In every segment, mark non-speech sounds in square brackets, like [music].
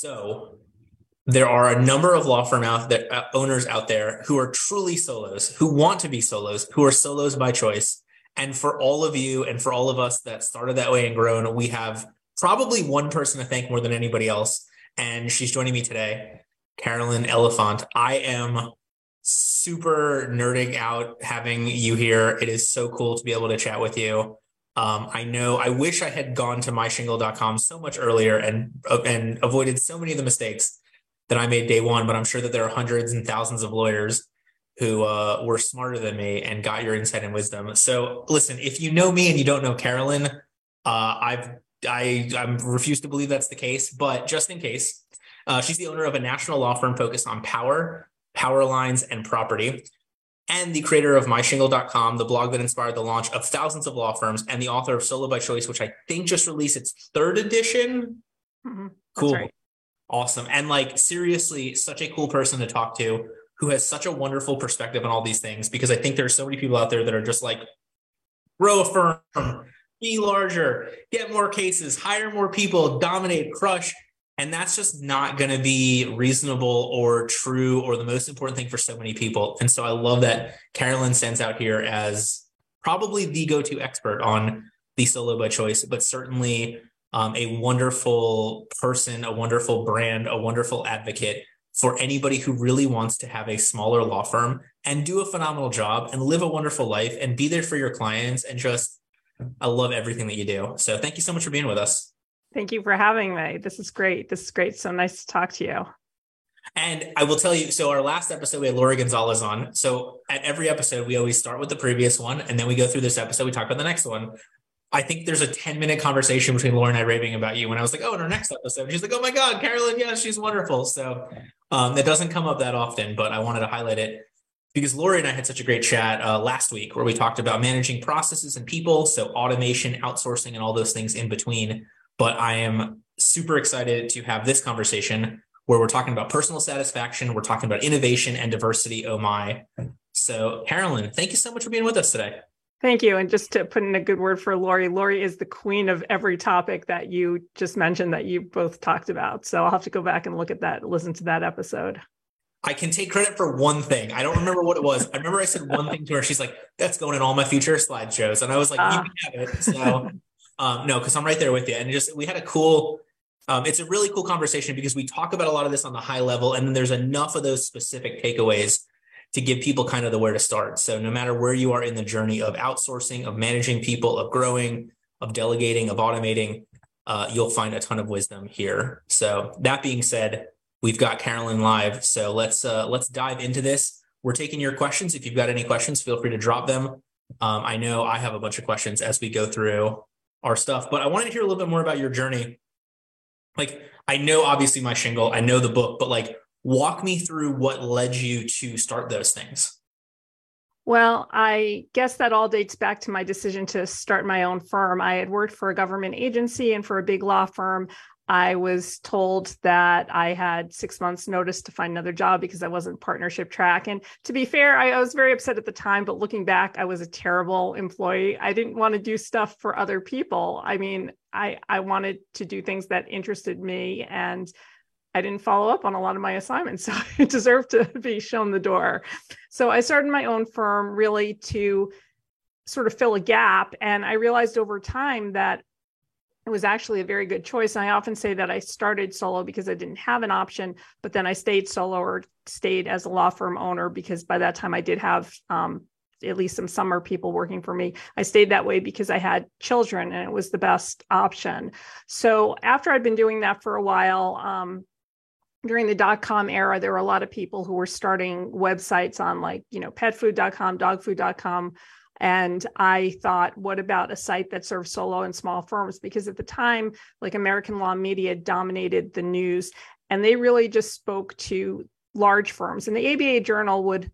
So there are a number of law firm out there, uh, owners out there who are truly solos, who want to be solos, who are solos by choice. And for all of you and for all of us that started that way and grown, we have probably one person to thank more than anybody else. And she's joining me today, Carolyn Elefant. I am super nerding out having you here. It is so cool to be able to chat with you. Um, I know I wish I had gone to myshingle.com so much earlier and and avoided so many of the mistakes that I made day one, but I'm sure that there are hundreds and thousands of lawyers who uh, were smarter than me and got your insight and wisdom. So listen, if you know me and you don't know Carolyn, uh, I've I I refuse to believe that's the case, but just in case, uh, she's the owner of a national law firm focused on power, power lines, and property and the creator of myshingle.com, the blog that inspired the launch of thousands of law firms, and the author of Solo by Choice, which I think just released its third edition. Mm-hmm. Cool. Right. Awesome. And like, seriously, such a cool person to talk to who has such a wonderful perspective on all these things because I think there's so many people out there that are just like, grow a firm, be larger, get more cases, hire more people, dominate, crush. And that's just not going to be reasonable or true or the most important thing for so many people. And so I love that Carolyn stands out here as probably the go to expert on the solo by choice, but certainly um, a wonderful person, a wonderful brand, a wonderful advocate for anybody who really wants to have a smaller law firm and do a phenomenal job and live a wonderful life and be there for your clients and just I love everything that you do. So thank you so much for being with us. Thank you for having me. This is great. This is great. So nice to talk to you. And I will tell you, so our last episode, we had Lori Gonzalez on. So at every episode, we always start with the previous one, and then we go through this episode, we talk about the next one. I think there's a 10 minute conversation between Lori and I raving about you. And I was like, oh, in our next episode, she's like, oh my God, Carolyn, yeah, she's wonderful. So um, that doesn't come up that often, but I wanted to highlight it because Lori and I had such a great chat uh, last week where we talked about managing processes and people. So automation, outsourcing, and all those things in between but I am super excited to have this conversation where we're talking about personal satisfaction, we're talking about innovation and diversity. Oh my. So, Carolyn, thank you so much for being with us today. Thank you. And just to put in a good word for Lori, Lori is the queen of every topic that you just mentioned that you both talked about. So I'll have to go back and look at that, listen to that episode. I can take credit for one thing. I don't remember what it was. I remember I said one thing to her. She's like, that's going in all my future slideshows. And I was like, uh, you can have it. So um, no, because I'm right there with you. And just we had a cool, um, it's a really cool conversation because we talk about a lot of this on the high level, and then there's enough of those specific takeaways to give people kind of the where to start. So no matter where you are in the journey of outsourcing, of managing people, of growing, of delegating, of automating, uh, you'll find a ton of wisdom here. So that being said, we've got Carolyn live. So let's uh, let's dive into this. We're taking your questions. If you've got any questions, feel free to drop them. Um, I know I have a bunch of questions as we go through our stuff. But I wanted to hear a little bit more about your journey. Like, I know obviously my shingle, I know the book, but like, walk me through what led you to start those things. Well, I guess that all dates back to my decision to start my own firm. I had worked for a government agency and for a big law firm. I was told that I had six months notice to find another job because I wasn't partnership track. And to be fair, I, I, was very upset at the time, but looking back, I was a terrible employee. I didn't want to do stuff for other people. I mean, I, I wanted to do things that interested me and I didn't follow up on a lot of my assignments. [laughs] So I deserved to be shown the door. So I started my own firm really to sort of fill a gap. And I realized over time that it was actually a very good choice. And I often say that I started solo because I didn't have an option, but then I stayed solo or stayed as a law firm owner because by that time I did have um, at least some summer people working for me. I stayed that way because I had children and it was the best option. So after I'd been doing that for a while, um, during the dot com era, there were a lot of people who were starting websites on like, you know, petfood.com, dogfood.com, and I thought, what about a site that serves solo and small firms? Because at the time, like American Law Media dominated the news, and they really just spoke to large firms. And the ABA Journal would,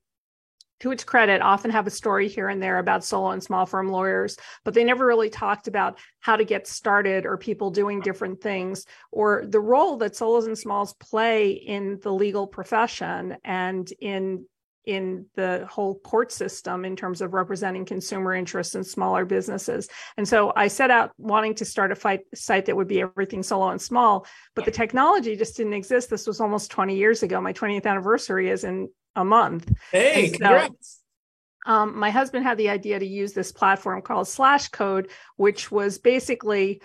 to its credit, often have a story here and there about solo and small firm lawyers, but they never really talked about how to get started or people doing different things or the role that solos and smalls play in the legal profession and in in the whole court system in terms of representing consumer interests and smaller businesses. And so I set out wanting to start a fight, site that would be everything solo and small, but the technology just didn't exist. This was almost 20 years ago. My 20th anniversary is in a month. Hey, so, congrats. Um, my husband had the idea to use this platform called Slashcode, which was basically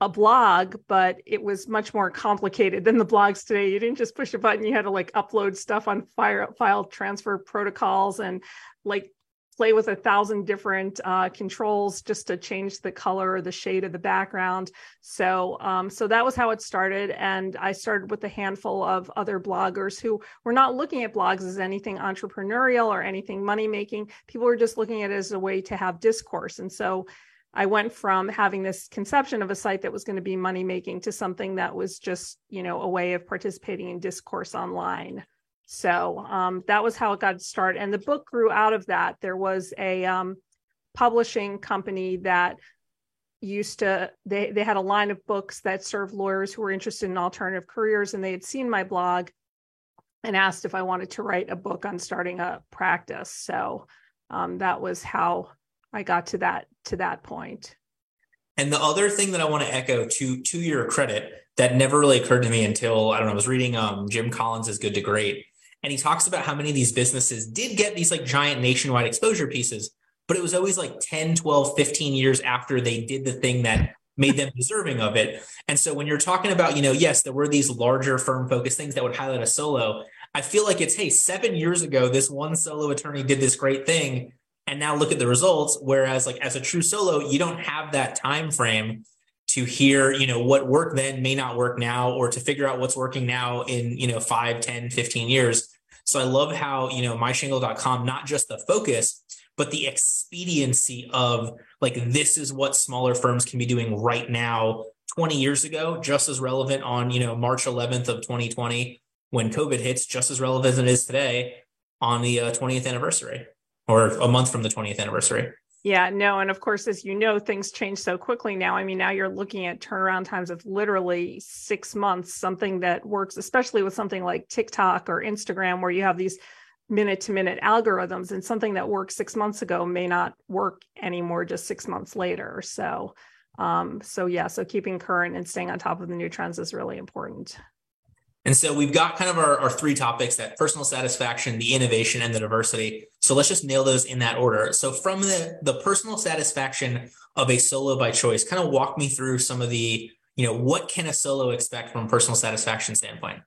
a blog, but it was much more complicated than the blogs today. You didn't just push a button, you had to like upload stuff on file, file transfer protocols and like play with a thousand different uh, controls just to change the color or the shade of the background. So, um, so that was how it started. And I started with a handful of other bloggers who were not looking at blogs as anything entrepreneurial or anything money making. People were just looking at it as a way to have discourse. And so I went from having this conception of a site that was going to be money making to something that was just, you know, a way of participating in discourse online. So um, that was how it got started. And the book grew out of that. There was a um, publishing company that used to they they had a line of books that served lawyers who were interested in alternative careers and they had seen my blog and asked if I wanted to write a book on starting a practice. So um, that was how I got to that to that point. And the other thing that I want to echo to to your credit that never really occurred to me until I don't know, I was reading um, Jim Collins is Good to Great. And he talks about how many of these businesses did get these like giant nationwide exposure pieces, but it was always like 10, 12, 15 years after they did the thing that made them deserving of it. And so when you're talking about, you know, yes, there were these larger firm focused things that would highlight a solo. I feel like it's, hey, seven years ago, this one solo attorney did this great thing and now look at the results. Whereas like as a true solo you don't have that time frame to hear you know what worked then may not work now or to figure out what's working now in you know 5 10 15 years. So i love how you know myshingle.com not just the focus but the expediency of like this is what smaller firms can be doing right now 20 years ago just as relevant on you know march 11th of 2020 when covid hits just as relevant as it is today on the uh, 20th anniversary or a month from the 20th anniversary. Yeah, no. And of course, as you know, things change so quickly now. I mean, now you're looking at turnaround times of literally six months, something that works, especially with something like TikTok or Instagram, where you have these minute to minute algorithms, and something that worked six months ago may not work anymore just six months later. So, um, so yeah, so keeping current and staying on top of the new trends is really important. And so we've got kind of our, our three topics that personal satisfaction, the innovation, and the diversity. So let's just nail those in that order. So from the, the personal satisfaction of a solo by choice, kind of walk me through some of the, you know, what can a solo expect from a personal satisfaction standpoint?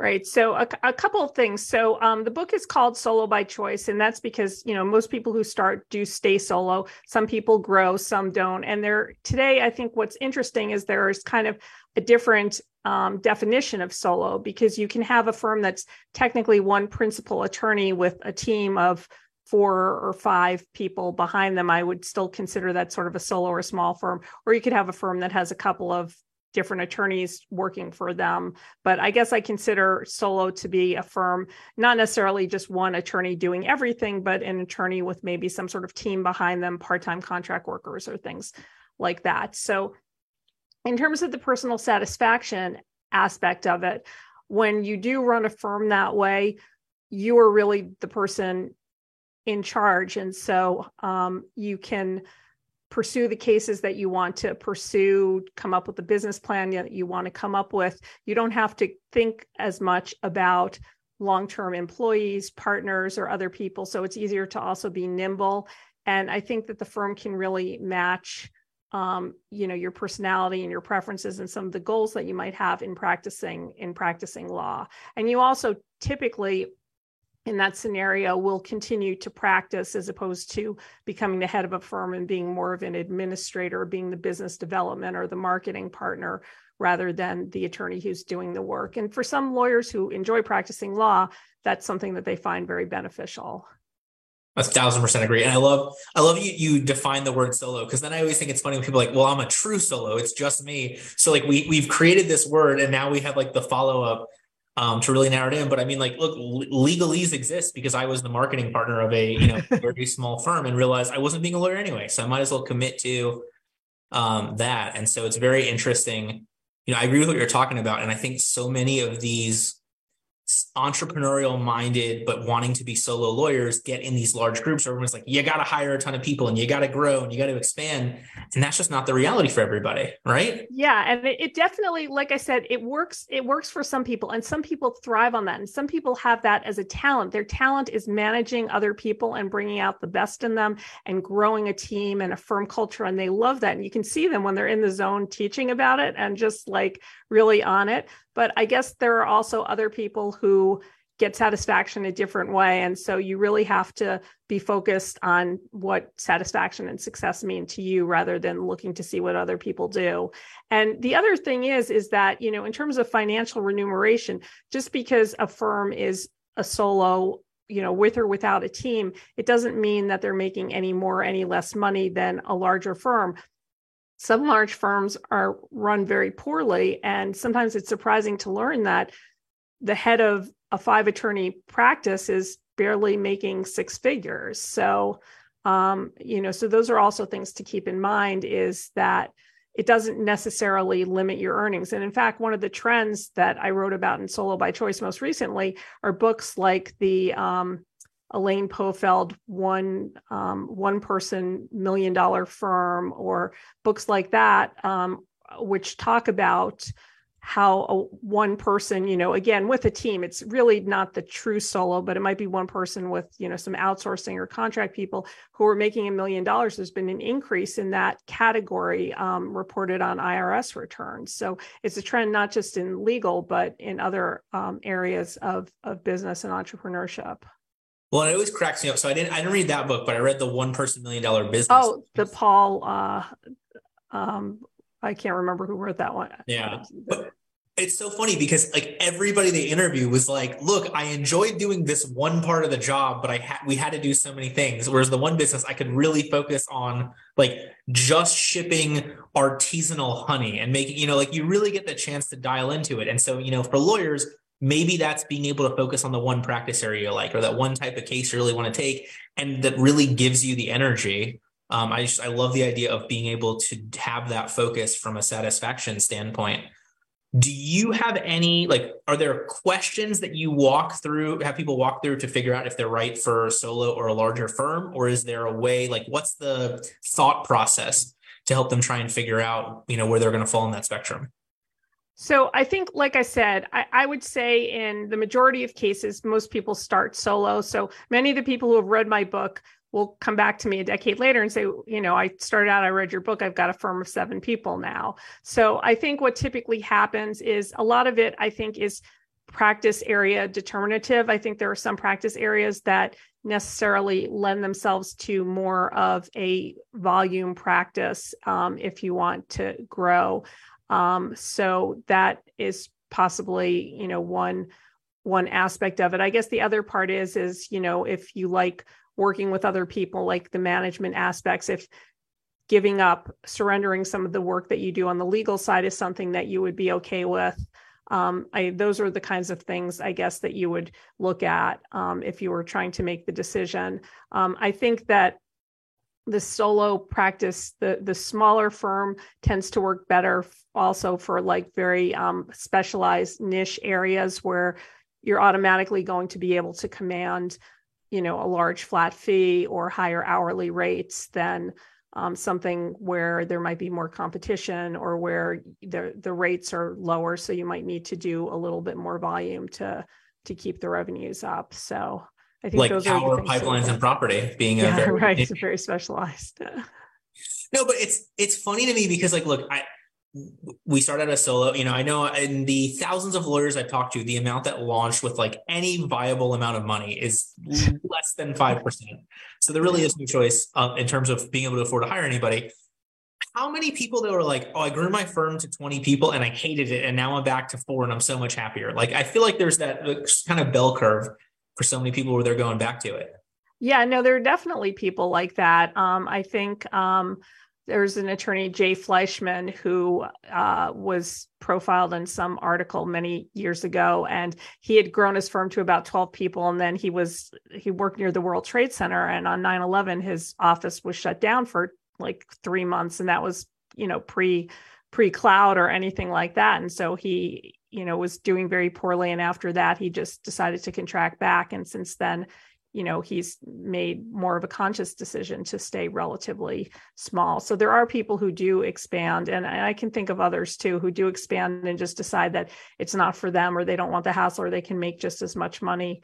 Right. So a, a couple of things. So um, the book is called Solo by Choice, and that's because you know most people who start do stay solo. Some people grow, some don't. And there today, I think what's interesting is there is kind of a different um, definition of solo because you can have a firm that's technically one principal attorney with a team of four or five people behind them. I would still consider that sort of a solo or small firm. Or you could have a firm that has a couple of different attorneys working for them. But I guess I consider solo to be a firm, not necessarily just one attorney doing everything, but an attorney with maybe some sort of team behind them, part time contract workers or things like that. So, in terms of the personal satisfaction aspect of it, when you do run a firm that way, you are really the person in charge. And so um, you can pursue the cases that you want to pursue, come up with the business plan that you want to come up with. You don't have to think as much about long-term employees, partners, or other people. So it's easier to also be nimble. And I think that the firm can really match um, you know, your personality and your preferences and some of the goals that you might have in practicing in practicing law. And you also typically in that scenario will continue to practice as opposed to becoming the head of a firm and being more of an administrator, being the business development or the marketing partner rather than the attorney who's doing the work. And for some lawyers who enjoy practicing law, that's something that they find very beneficial. A thousand percent agree. And I love I love you you define the word solo because then I always think it's funny when people like, well, I'm a true solo. It's just me. So like we we've created this word and now we have like the follow-up um, to really narrow it in. But I mean, like, look, legalese exists because I was the marketing partner of a you know [laughs] very small firm and realized I wasn't being a lawyer anyway, so I might as well commit to um, that. And so it's very interesting. You know, I agree with what you're talking about, and I think so many of these entrepreneurial minded but wanting to be solo lawyers get in these large groups where everyone's like you got to hire a ton of people and you got to grow and you got to expand. And that's just not the reality for everybody right? Yeah and it, it, definitely like i said it works it works for some people and some people thrive on that and some people have that as a talent. Their talent is managing other people and bringing out the best in them and growing a team and a firm culture and they love that. And you can see them when they're in the zone teaching about it and just like really on it but I guess there are also other people who get satisfaction a different way. And so you really have to be focused on what satisfaction and success mean to you rather than looking to see what other people do. And the other thing is, is that, you know, in terms of financial remuneration, just because a firm is a solo you know with or without a team it doesn't mean that they're making any more any less money than a larger firm some large firms are run very poorly. And sometimes it's surprising to learn that the head of a five attorney practice is barely making six figures. So, um, you know, so those are also things to keep in mind is that it doesn't necessarily limit your earnings. And in fact, one of the trends that I wrote about in Solo by Choice most recently are books like the um, Elaine Pofeldt, one um, one person million dollar firm, or books like that, um, which talk about how a, one person, you know, again with a team, it's really not the true solo, but it might be one person with you know some outsourcing or contract people who are making a million dollars. There's been an increase in that category um, reported on IRS returns. So it's a trend not just in legal, but in other um, areas of of business and entrepreneurship. Well, it always cracks me up. So I didn't I didn't read that book, but I read the one person million dollar business. Oh, the Paul uh um I can't remember who wrote that one. Yeah. But it's so funny because like everybody they interview was like, look, I enjoyed doing this one part of the job, but I had we had to do so many things. Whereas the one business I could really focus on like just shipping artisanal honey and making, you know, like you really get the chance to dial into it. And so, you know, for lawyers, maybe that's being able to focus on the one practice area you like or that one type of case you really want to take and that really gives you the energy. Um, i just i love the idea of being able to have that focus from a satisfaction standpoint. Do you have any like are there questions that you walk through have people walk through to figure out if they're right for solo or a larger firm? Or is there a way like what's the thought process to help them try and figure out you know where they're going to fall in that spectrum so I think, like I said, I, I, would say in the majority of cases, most people start solo. So many of the people who have read my book will come back to me a decade later and say, you know, I started out, I read your book, I've got a firm of seven people now. So I think what typically happens is a lot of it, I think, is practice area determinative. I think there are some practice areas that necessarily lend themselves to more of a volume practice um, if you want to grow. Um, so that is possibly, you know, one one aspect of it. I guess the other part is is, you know, if you like working with other people, like the management aspects, if giving up, surrendering some of the work that you do on the legal side is something that you would be okay with. Um, I, those are the kinds of things I guess that you would look at um, if you were trying to make the decision. Um, I think that the solo practice the the smaller firm tends to work better also for like very um, specialized niche areas where you're automatically going to be able to command you know a large flat fee or higher hourly rates than um, something where there might be more competition or where the the rates are lower so you might need to do a little bit more volume to to keep the revenues up. So I think like power pipelines and property being yeah, a very [laughs] right, it's very specialized. [laughs] no, but it's it's funny to me because like, look, I we started a solo. You know, I know in the thousands of lawyers I've talked to, the amount that launched with like any viable amount of money is [laughs] less than five percent. So there really is no choice uh, in terms of being able to afford to hire anybody. How many people that were like, "Oh, I grew my firm to twenty people and I hated it, and now I'm back to four and I'm so much happier." Like, I feel like there's that kind of bell curve for so many people where they're going back to it. Yeah, no, there are definitely people like that. Um, I think um, there's an attorney, Jay Fleischman, who uh, was profiled in some article many years ago, and he had grown his firm to about 12 people. And then he was he worked near the World Trade Center, and on 9/11, his office was shut down for like three months, and that was you know pre pre-cloud or anything like that and so he you know was doing very poorly and after that he just decided to contract back and since then you know he's made more of a conscious decision to stay relatively small. So there are people who do expand and i can think of others too who do expand and just decide that it's not for them or they don't want the hassle or they can make just as much money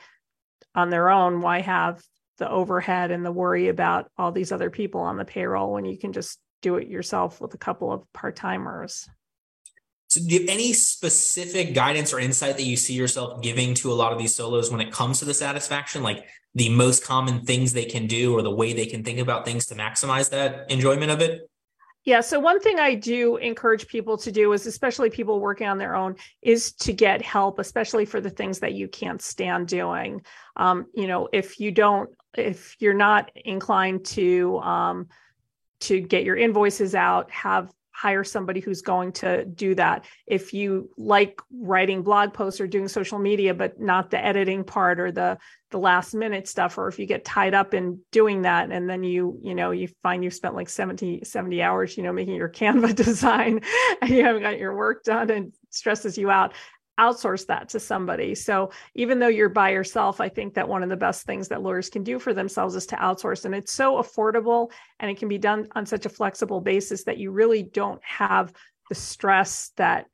on their own. Why have the overhead and the worry about all these other people on the payroll when you can just do it yourself with a couple of part-timers so do you have any specific guidance or insight that you see yourself giving to a lot of these solos when it comes to the satisfaction like the most common things they can do or the way they can think about things to maximize that enjoyment of it yeah. So one thing I do encourage people to do is, especially people working on their own, is to get help, especially for the things that you can't stand doing. Um, you know, if you don't, if you're not inclined to um, to get your invoices out, have hire somebody who's going to do that. If you like writing blog posts or doing social media, but not the editing part or the the last minute stuff, or if you get tied up in doing that and then you, you know, you find you've spent like 70, 70 hours, you know, making your [laughs] Canva design and you haven't got your work done and stresses you out outsource that to somebody. So even though you're by yourself, I think that one of the best things that lawyers can do for themselves is to outsource. And it's so affordable and it can be done on such a flexible basis that you really don't have the stress that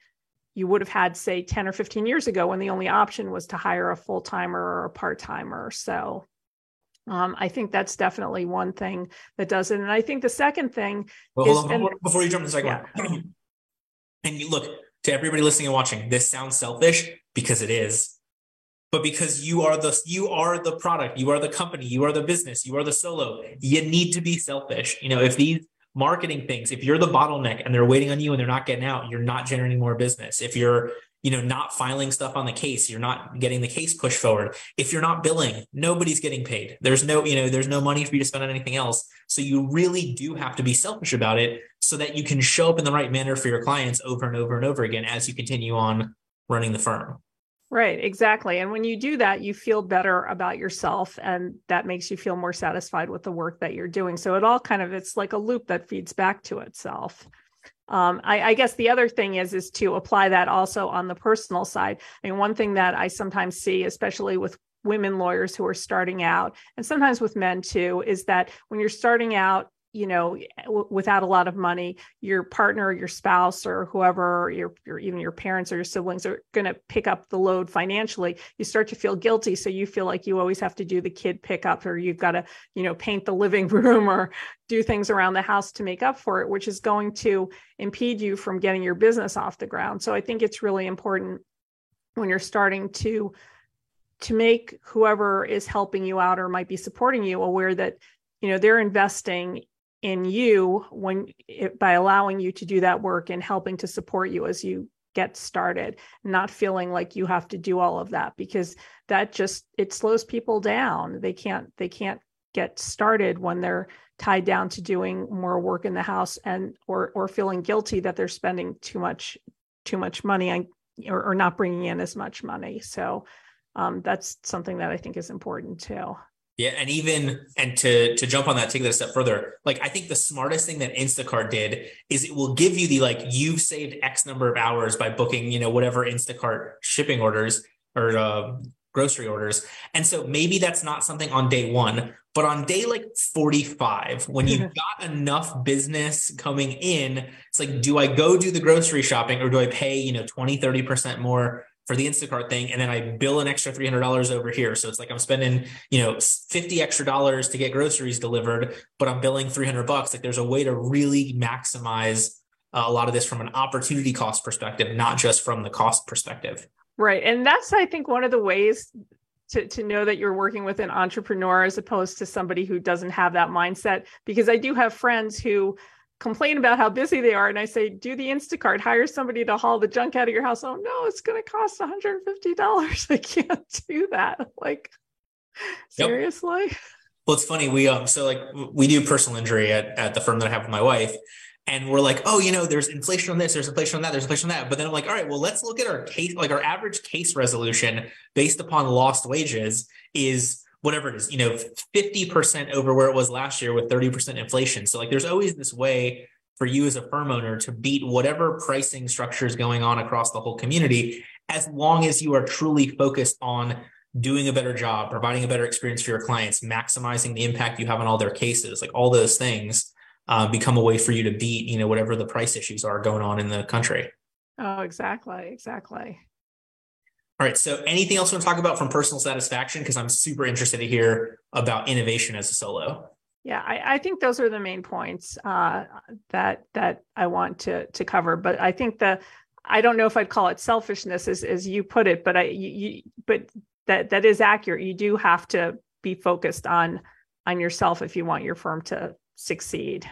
you would have had, say, 10 or 15 years ago when the only option was to hire a full timer or a part timer. So um, I think that's definitely one thing that does it. And I think the second thing well, is, on, and, before you jump to the second yeah. one, [clears throat] and you look, to everybody listening and watching, this sounds selfish because it is. But because you are the you are the product, you are the company, you are the business, you are the solo, you need to be selfish. You know, if these marketing things, if you're the bottleneck and they're waiting on you and they're not getting out, you're not generating more business. If you're you know not filing stuff on the case you're not getting the case pushed forward if you're not billing nobody's getting paid there's no you know there's no money for you to spend on anything else so you really do have to be selfish about it so that you can show up in the right manner for your clients over and over and over again as you continue on running the firm Right, exactly. And when you do that, you feel better about yourself and that makes you feel more satisfied with the work that you're doing. So it all kind of it's like a loop that feeds back to itself. Um, I, I, guess the other thing is is to apply that also on the personal side. I mean, one thing that I sometimes see, especially with women lawyers who are starting out, and sometimes with men too, is that when you're starting out, you know eh, w- without a lot of money your partner your spouse or whoever your, your even your parents or your siblings are going to pick up the load financially you start to feel guilty. So you feel like you always have to do the kid pickup or you've got to you know paint the living [laughs] room or do things around the house to make up for it which is going to impede you from getting your business off the ground. So i think it's really important when you're starting to to make whoever is helping you out or might be supporting you aware that you know they're investing in you when it, by allowing you to do that work and helping to support you as you get started not feeling like you have to do all of that because that just it slows people down. They can't they can't get started when they're tied down to doing more work in the house and or or feeling guilty that they're spending too much too much money on or, or not bringing in as much money. So um, that's something that i think is important too yeah, and even and to to jump on that, take that a step further. Like I think the smartest thing that Instacart did is it will give you the like you've saved X number of hours by booking, you know, whatever Instacart shipping orders or uh, grocery orders. And so maybe that's not something on day one, but on day like 45, when you've [laughs] got enough business coming in, it's like, do I go do the grocery shopping or do I pay, you know, 20, 30% more for the Instacart thing, and then I bill an extra three hundred dollars over here. So it's like I'm spending, you know, fifty extra dollars to get groceries delivered, but I'm billing three hundred bucks. Like there's a way to really maximize uh, a lot of this from an opportunity cost perspective, not just from the cost perspective. Right, and that's I think one of the ways to, to know that you're working with an entrepreneur as opposed to somebody who doesn't have that mindset because i do have friends who complain about how busy they are and i say do the instacart hire somebody to haul the junk out of your house. Oh no it's going to cost $150 i [laughs] can't do that. Like seriously? Yep. well it's funny we um so like we do personal injury at, at the firm that i have with my wife and we're like oh you know there's inflation on this there's inflation on that there's inflation on that. But then i'm like all right well let's look at our case like our average case resolution based upon lost wages is whatever it is, you know, 50% over where it was last year with 30% inflation. So like there's always this way for you as a firm owner to beat whatever pricing structure is going on across the whole community, as long as you are truly focused on doing a better job, providing a better experience for your clients, maximizing the impact you have on all their cases, like all those things uh, become a way for you to beat, you know, whatever the price issues are going on in the country. Oh, exactly, exactly. All right. So, anything else you want to talk about from personal satisfaction? Because I'm super interested to hear about innovation as a solo. Yeah, I, I think those are the main points uh, that that I want to to cover. But I think the I don't know if I'd call it selfishness as as you put it, but I you, you but that that is accurate. You do have to be focused on on yourself if you want your firm to succeed.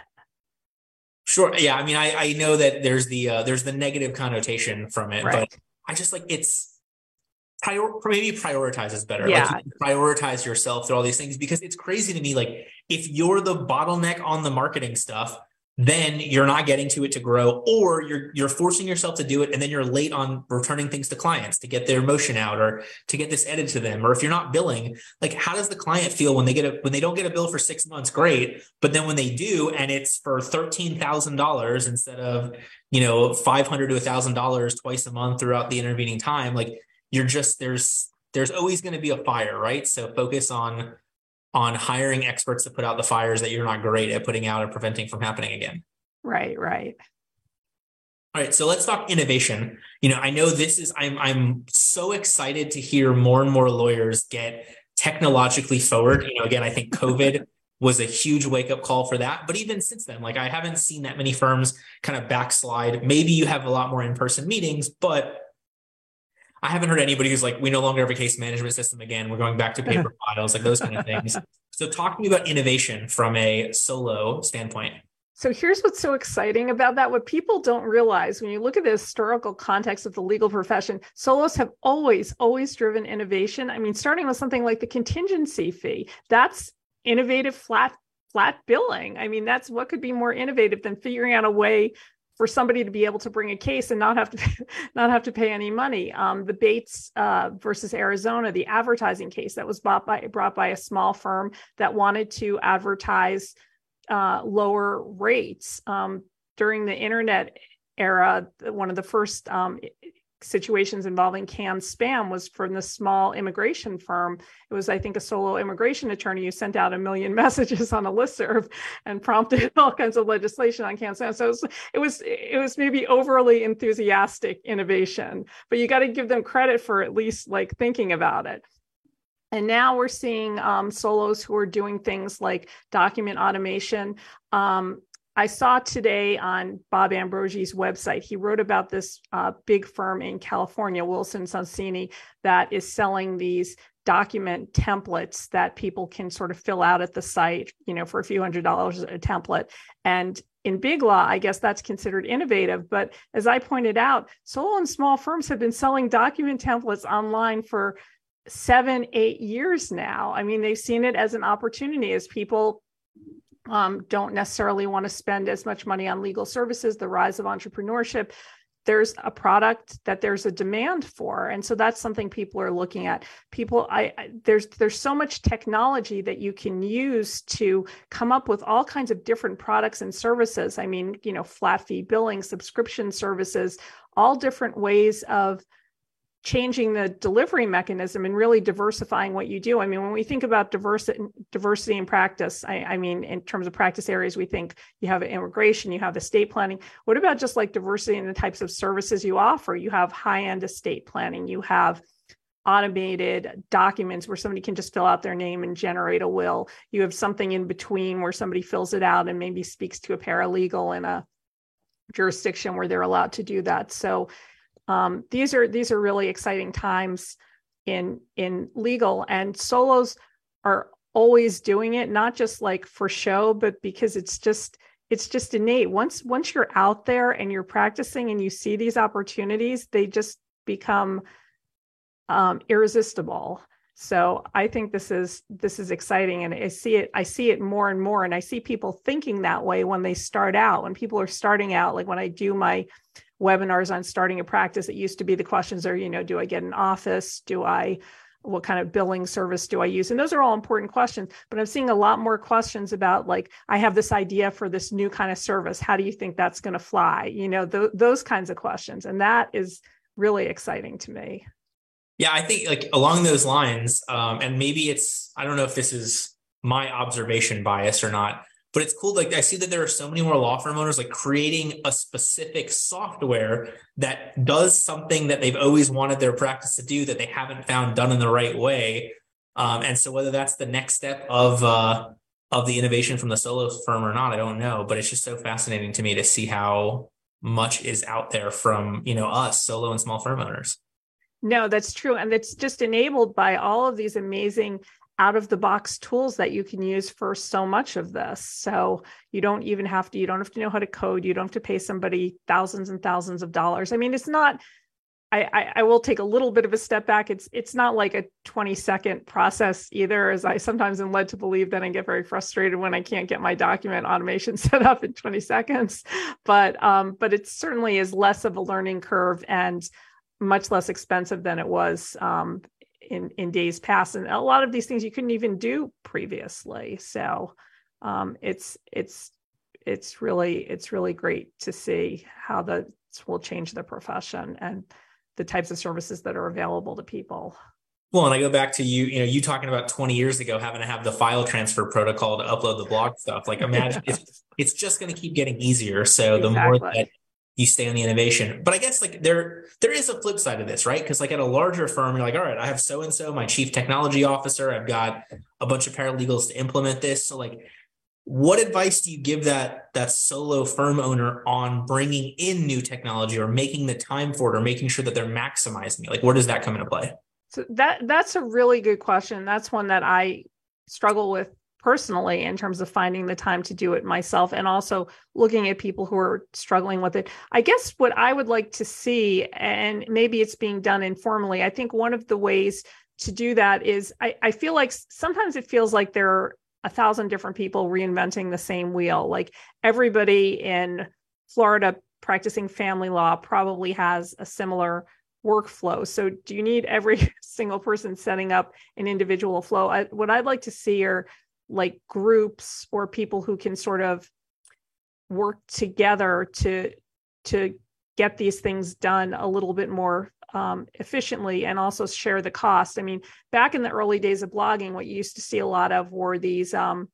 Sure. Yeah. I mean, I I know that there's the uh, there's the negative connotation from it, right. but I just like it's prior maybe prioritize is better. Yeah. Like prioritize yourself through all these things because it's crazy to me. Like if you're the bottleneck on the marketing stuff, then you're not getting to it to grow, or you're you're forcing yourself to do it, and then you're late on returning things to clients to get their motion out or to get this edited to them. Or if you're not billing, like how does the client feel when they get a when they don't get a bill for six months? Great, but then when they do, and it's for thirteen thousand dollars instead of you know five hundred to a thousand dollars twice a month throughout the intervening time, like you're just there's there's always going to be a fire, right? So focus on on hiring experts to put out the fires that you're not great at putting out and preventing from happening again. Right, right. All right, so let's talk innovation. You know, I know this is I'm I'm so excited to hear more and more lawyers get technologically forward. You know, again, I think COVID [laughs] was a huge wake up call for that. But even since then, like I haven't seen that many firms kind of backslide. Maybe you have a lot more in person meetings, but I haven't heard anybody who's like, we no longer have a case management system again. We're going back to [laughs] paper files, like those kind of things. So, talk to me about innovation from a solo standpoint. So here's what's so exciting about that. What people don't realize when you look at the historical context of the legal profession, solos have always, always driven innovation. I mean, starting with something like the contingency fee, that's innovative flat flat billing. I mean, that's what could be more innovative than figuring out a way for somebody to be able to bring a case and not have to [laughs] not have to pay any money. Um, the Bates uh, versus Arizona, the advertising case that was bought by brought by a small firm that wanted to advertise uh, lower rates um, during the internet era. One of the first um, situations involving CAN-SPAM was from the small immigration firm. It was, I think, a solo immigration attorney who sent out a million [laughs] messages on a listserv and prompted [laughs] all kinds of legislation on CAN-SPAM. So it was, it was, it was maybe overly enthusiastic innovation, but you got to give them credit for at least like thinking about it. And now we're seeing um, solos who are doing things like document automation. Um, I saw today on Bob Ambrogi's website, he wrote about this uh, big firm in California, Wilson Sonsini, that is selling these document templates that people can sort of fill out at the site, you know, for a few hundred dollars a template. And in big law, I guess that's considered innovative. But as I pointed out, solo and small firms have been selling document templates online for seven, eight years now. I mean, they've seen it as an opportunity as people um, don't necessarily want to spend as much money on legal services, the rise of entrepreneurship. There's a product that there's a demand for, and so that's something people are looking at. People, I, I there's there's so much technology that you can use to come up with all kinds of different products and services. I mean, you know, flat fee billing, subscription services, all different ways of changing the delivery mechanism and really diversifying what you do. I mean, when we think about diversity, diversity in practice, I, I, mean, in terms of practice areas, we think you have immigration, you have estate planning. What about just like diversity in the types of services you offer? You have high end estate planning, you have automated documents where somebody can just fill out their name and generate a will. You have something in between where somebody fills it out and maybe speaks to a paralegal in a jurisdiction where they're allowed to do that. So um, these are these are really exciting times in in legal and solos are always doing it not just like for show but because it's just it's just innate. Once once you're out there and you're practicing and you see these opportunities they just become um, irresistible. So i think this is this is exciting and i see it i see it more and more and i see people thinking that way when they start out when people are starting out like when i do my webinars on starting a practice it used to be the questions are you know do i get an office do i what kind of billing service do I use? And those are all important questions. But I'm seeing a lot more questions about like, I have this idea for this new kind of service. How do you think that's going to fly? You know, th- those kinds of questions. And that is really exciting to me. Yeah, I think like along those lines, um, and maybe it's I don't know if this is my observation bias or not, but it's cool. Like I see that there are so many more law firm owners like creating a specific software that does something that they've always wanted their practice to do that they haven't found done in the right way. Um, and so whether that's the next step of uh, of the innovation from the solo firm or not, I don't know. But it's just so fascinating to me to see how much is out there from you know us solo and small firm owners. No, that's true. And it's just enabled by all of these amazing out of the box tools that you can use for so much of this. So you don't even have to, you don't have to know how to code. You don't have to pay somebody thousands and thousands of dollars. I mean, it's not, I, I, I will take a little bit of a step back. It's it's not like a 20 second process either, as I sometimes am led to believe that I get very frustrated when I can't get my document automation [laughs] set up in 20 seconds. But um, but it certainly is less of a learning curve and much less expensive than it was um, in in days past and a lot of these things you couldn't even do previously so um, it's it's it's really it's really great to see how this will change the profession and the types of services that are available to people well, and I go back to you, you know, you talking about 20 years ago having to have the file transfer protocol to upload the blog stuff. Like imagine it's, it's just going to keep getting easier. So exactly. the more that you stay on the innovation. But I guess like there there is a flip side of this, right? Because like at a larger firm, you're like, all right, I have so and so, my chief technology officer, I've got a bunch of paralegals to implement this. So like, what advice do you give that that solo firm owner on bringing in new technology or making the time for it or making sure that they're maximizing it? Like, where does that come into play? So that that's a really good question. That's one that I struggle with personally in terms of finding the time to do it myself and also looking at people who are struggling with it. I guess what I would like to see, and maybe it's being done informally, I think one of the ways to do that is I, I feel like sometimes it feels like there are a thousand different people reinventing the same wheel. Like everybody in Florida practicing family law probably has a similar workflow. So do you need every [laughs] single person setting up an individual flow? I, what I'd like to see are like groups or people who can sort of work together to to get these things done a little bit more um, efficiently and also share the cost. I mean, back in the early days of blogging, what you used to see a lot of were these um,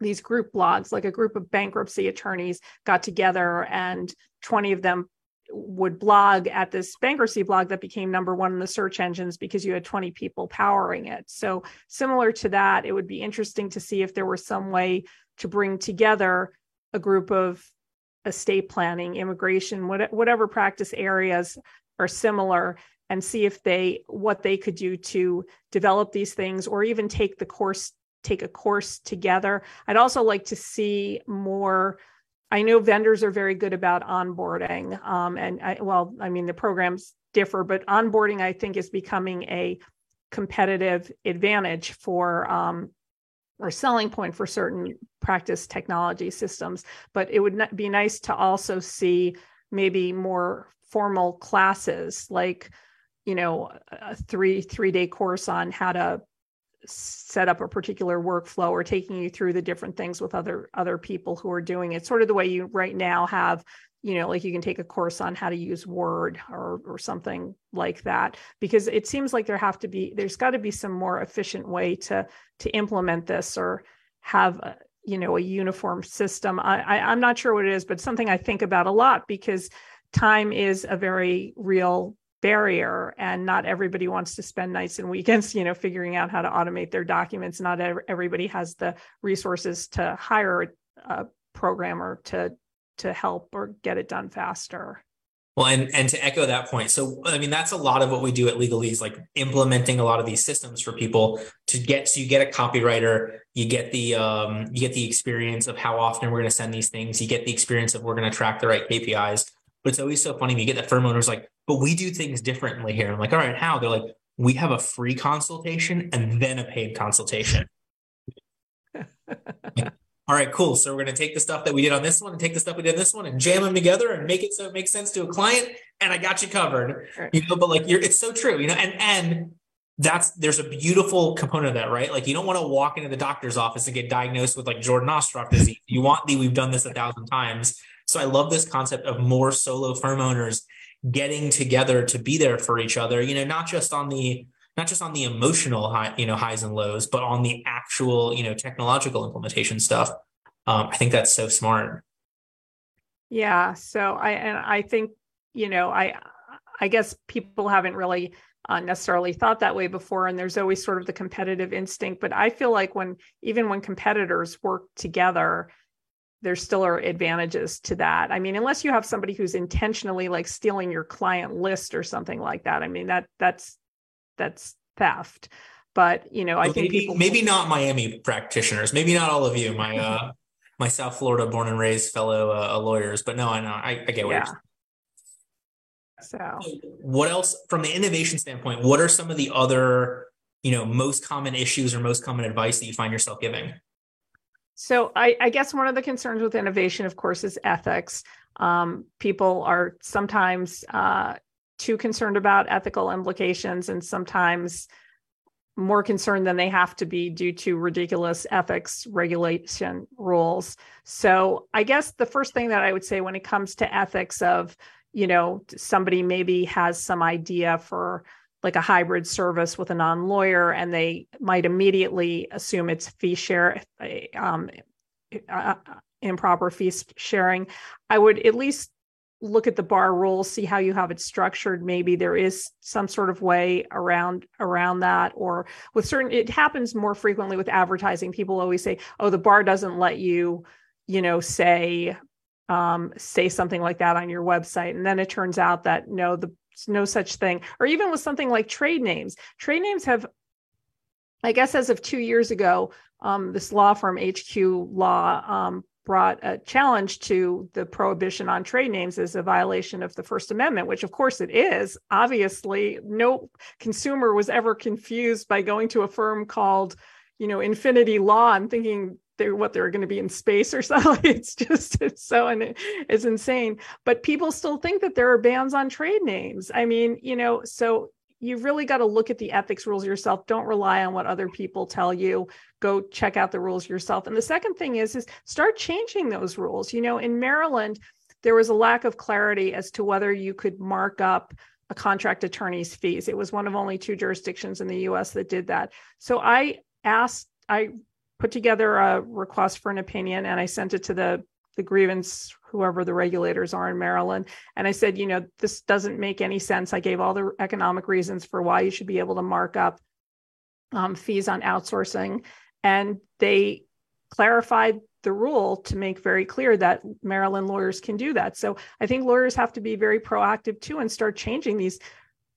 these group blogs, like a group of bankruptcy attorneys got together and 20 of them would blog at this bankruptcy blog that became number one in the search engines because you had 20 people powering it. So, similar to that, it would be interesting to see if there were some way to bring together a group of estate planning, immigration, whatever practice areas are similar and see if they what they could do to develop these things or even take the course take a course together. I'd also like to see more I know vendors are very good about onboarding. Um, and I, well, I mean, the programs differ, but onboarding, I think, is becoming a competitive advantage for um, or selling point for certain practice technology systems. But it would be nice to also see maybe more formal classes like you know a three three day course on how to set up a particular workflow or taking you through the different things with other other people who are doing it. Sort of the way you right now have you know like you can take a course on how to use word or or something like that because it seems like there have to be there's got to be some more efficient way to to implement this or have a, you know a uniform system. I, I i'm not sure what it is but something i think about a lot because time is a very real barrier and not everybody wants to spend nights and weekends you know figuring out how to automate their documents not everybody has the resources to hire a programmer to to help or get it done faster well and and to echo that point so i mean that's a lot of what we do at legalese like implementing a lot of these systems for people to get so you get a copywriter you get the um you get the experience of how often we're going to send these things you get the experience of we're going to track the right kpis but it's always so funny. When you get the firm owners like, but we do things differently here. I'm like, all right, how? They're like, we have a free consultation and then a paid consultation. [laughs] all right, cool. So we're going to take the stuff that we did on this one and take the stuff we did on this one and jam them together and make it so it makes sense to a client. And I got you covered. You know, but like you're, it's so true. You know, and and that's there's a beautiful component of that, right? Like you don't want to walk into the doctor's office and get diagnosed with like Jordan Ostroff disease. You want the we've done this a thousand times. So I love this concept of more solo firm owners getting together to be there for each other, you know, not just on the not just on the emotional high, you know, highs and lows, but on the actual, you know, technological implementation stuff. Um, I think that's so smart. Yeah. So I and I think, you know, I I guess people haven't really uh, necessarily thought that way before and there's always sort of the competitive instinct but i feel like when even when competitors work together there still are advantages to that. I mean unless you have somebody who's intentionally like stealing your client list or something like that i mean that that's that's theft. But you know i think maybe, people maybe not miami practitioners. Maybe not all of you. My uh my south florida born and raised fellow uh, lawyers. But no i know. I, I get what yeah. so, what else from the innovation standpoint? What are some of the other, you know, most common issues or most common advice that you find yourself giving? So, I, I guess one of the concerns with innovation, of course, is ethics. Um, people are sometimes uh, too concerned about ethical implications, and sometimes more concerned than they have to be due to ridiculous ethics regulation rules. So, I guess the first thing that I would say when it comes to ethics of you know somebody maybe has some idea for like a hybrid service with a non-lawyer and they might immediately assume it's fee share um, uh, improper fee sharing. I would at least look at the bar rules see how you have it structured. Maybe there is some sort of way around around that or with certain it happens more frequently with advertising. People always say oh the bar doesn't let you you know say um, say something like that on your website. And then it turns out that no, the no such thing. Or even with something like trade names. Trade names have, I guess, as of two years ago, um, this law firm HQ Law um, brought a challenge to the prohibition on trade names as a violation of the First Amendment, which of course it is. Obviously, no consumer was ever confused by going to a firm called, you know, Infinity Law and thinking they're what they're going to be in space or [laughs] something. It's just it's so and it's insane. But people still think that there are bans on trade names. I mean, you know, so you've really got to look at the ethics rules yourself. Don't rely on what other people tell you. Go check out the rules yourself. And the second thing is is start changing those rules. You know, in Maryland, there was a lack of clarity as to whether you could mark up a contract attorney's fees. It was one of only two jurisdictions in the US that did that. So I asked I put together a request for an opinion and I sent it to the the grievance whoever the regulators are in Maryland and I said, you know, this doesn't make any sense. I gave all the economic reasons for why you should be able to mark up um, fees on outsourcing and they clarified the rule to make very clear that Maryland lawyers can do that. So I think lawyers have to be very proactive too and start changing these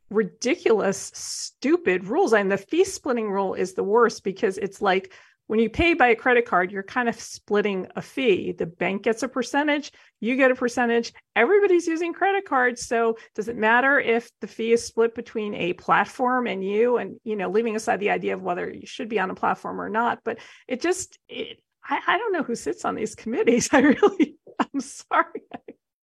ridiculous, stupid rules. And the fee splitting rule is the worst because it's like when you pay by a credit card, you're kind of splitting a fee. The bank gets a percentage, you get a percentage. Everybody's using credit cards, so does it matter if the fee is split between a platform and you? And you know, leaving aside the idea of whether you should be on a platform or not, but it just, it, I, I don't know who sits on these committees. [laughs] I really, I'm sorry.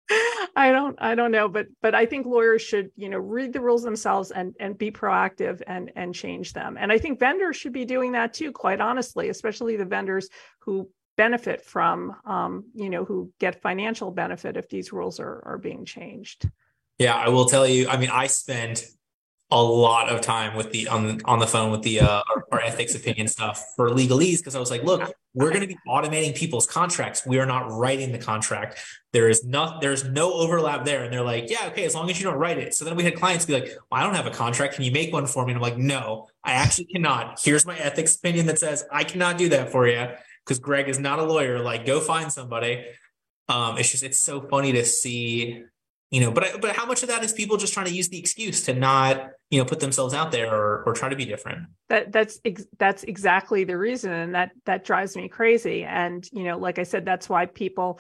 [laughs] I don't I don't know, but but I think lawyers should, you know, read the rules themselves and and be proactive and and change them. And I think vendors should be doing that too, quite honestly, especially the vendors who benefit from um, you know, who get financial benefit if these rules are are being changed. Yeah, I will tell you, I mean, I spend a lot of time with the on on the phone with the uh, our, our ethics opinion stuff for legalese because I was like, look, we're going to be automating people's contracts. We are not writing the contract. There is not there's no overlap there, and they're like, yeah, okay, as long as you don't write it. So then we had clients be like, well, I don't have a contract. Can you make one for me? And I'm like, no, I actually cannot. Here's my ethics opinion that says I cannot do that for you because Greg is not a lawyer. Like, go find somebody. Um, it's just it's so funny to see you know but but how much of that is people just trying to use the excuse to not you know put themselves out there or or try to be different? That that's ex- that's exactly the reason and that that drives me crazy and you know like i said that's why people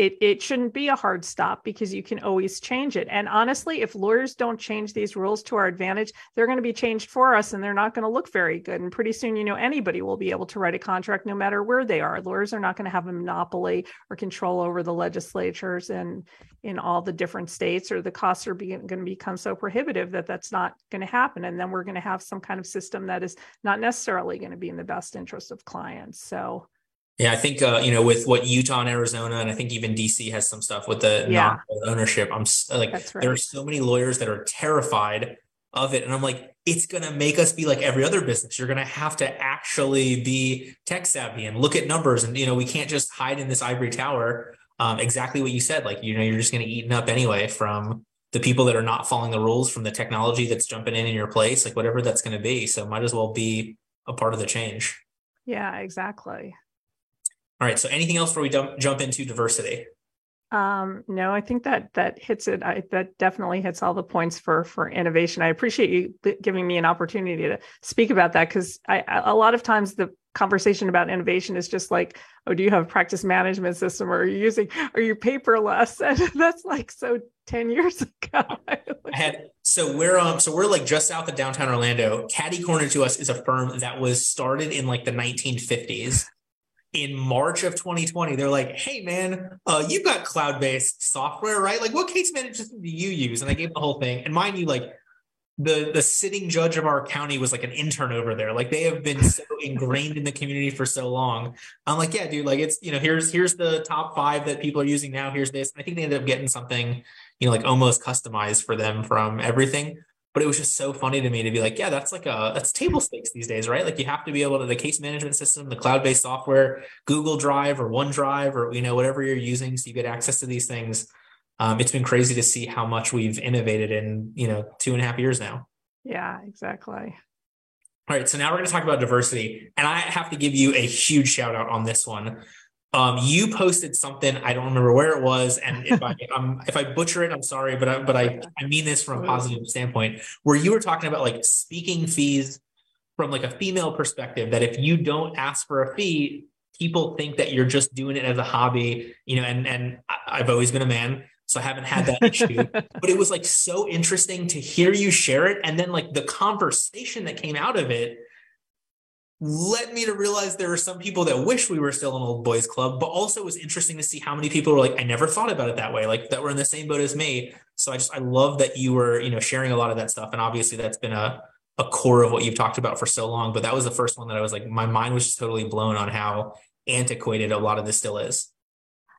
it, it shouldn't be a hard stop because you can always change it. And honestly, if lawyers don't change these rules to our advantage, they're going to be changed for us and they're not going to look very good. And pretty soon, you know, anybody will be able to write a contract no matter where they are. Lawyers are not going to have a monopoly or control over the legislatures and in all the different states, or the costs are going to become so prohibitive that that's not going to happen. And then we're going to have some kind of system that is not necessarily going to be in the best interest of clients. So, yeah, I think uh, you know with what Utah and Arizona, and I think even DC has some stuff with the yeah. ownership. I'm like, right. there are so many lawyers that are terrified of it, and I'm like, it's gonna make us be like every other business. You're gonna have to actually be tech savvy and look at numbers, and you know we can't just hide in this ivory tower. Um, exactly what you said, like you know you're just gonna eaten up anyway from the people that are not following the rules, from the technology that's jumping in in your place, like whatever that's gonna be. So might as well be a part of the change. Yeah, exactly. All right. So anything else before we jump jump into diversity? Um, no, I think that that hits it. I, that definitely hits all the points for for innovation. I appreciate you giving me an opportunity to speak about that because I, a lot of times the conversation about innovation is just like, oh, do you have a practice management system, or are you using are you paperless? [laughs] And that's like so ten years ago. [laughs] I had so we're um so we're like just south of downtown Orlando. Caddy Corner to us is a firm that was started in like the 1950s in March of 2020, they're like, "Hey, man, uh, you've got cloud-based software, right? Like, what case management system do you use?" And I gave the whole thing. And mind you, like the the sitting judge of our county was like an intern over there. Like they have been so [laughs] ingrained in the community for so long. I'm like, yeah, dude. Like it's you know, here's here's the top five that people are using now. Here's this. And I think they ended up getting something, you know, like almost customized for them from everything but it was just so funny to me to be like, yeah, that's like a that's table stakes these days, right? Like you have to be able to the case management system, the cloud-based software, Google Drive or OneDrive or you know whatever you're using, so you get access to these things. Um, it's been crazy to see how much we've innovated in you know two and a half years now. Yeah, exactly. All right, so now we're going to talk about diversity, and I have to give you a huge shout out on this one um, you posted something I don't remember where it was, and if I [laughs] um, if I butcher it, I'm sorry, but I, but I I mean this from a positive standpoint, where you were talking about like speaking fees from like a female perspective. That if you don't ask for a fee, people think that you're just doing it as a hobby, you know. And and I've always been a man, so I haven't had that issue. [laughs] But it was like so interesting to hear you share it, and then like the conversation that came out of it led me to realize there are some people that wish we were still an old boys club, but also it was interesting to see how many people were like, I never thought about it that way, like that were in the same boat as me. So I just I love that you were, you know, sharing a lot of that stuff. And obviously that's been a a core of what you've talked about for so long. But that was the first one that I was like, my mind was just totally blown on how antiquated a lot of this still is.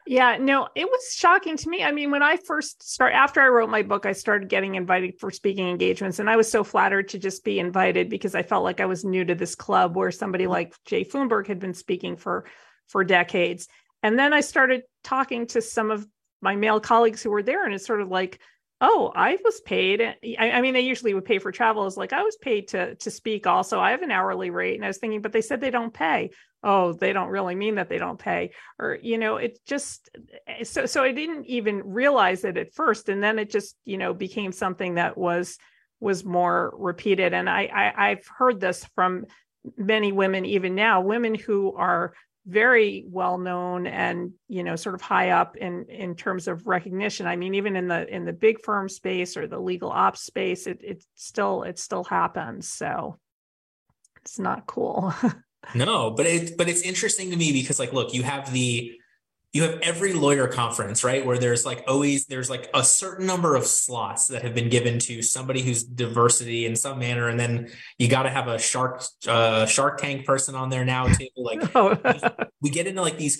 Yeah, no, it was shocking to me. I mean, when I first start after I wrote my book, I started getting invited for speaking engagements and I was so flattered to just be invited because I felt like I was new to this club where somebody mm-hmm. like Jay Foonberg had been speaking for for decades. And then I started talking to some of my male colleagues who were there and it's sort of like, oh, I was paid. I, I mean, they usually would pay for travel. Is like I was paid to to speak also. I have an hourly rate. And I was thinking, but they said they don't pay oh they don't really mean that they don't pay or you know it just eh, so so i didn't even realize it at first and then it just you know became something that was was more repeated and i, I i've heard this from many women even now women who are very well known and you know sort of high up in in terms of recognition. I mean even in the in the big firm space or the legal ops space it it still it still happens. So it's not cool. [laughs] No, but it but it's interesting to me because like look, you have the you have every lawyer conference, right? Where there's like always there's like a certain number of slots that have been given to somebody who's diversity in some manner, and then you got to have a shark uh, Shark Tank person on there now too. Like [laughs] oh. we get into like these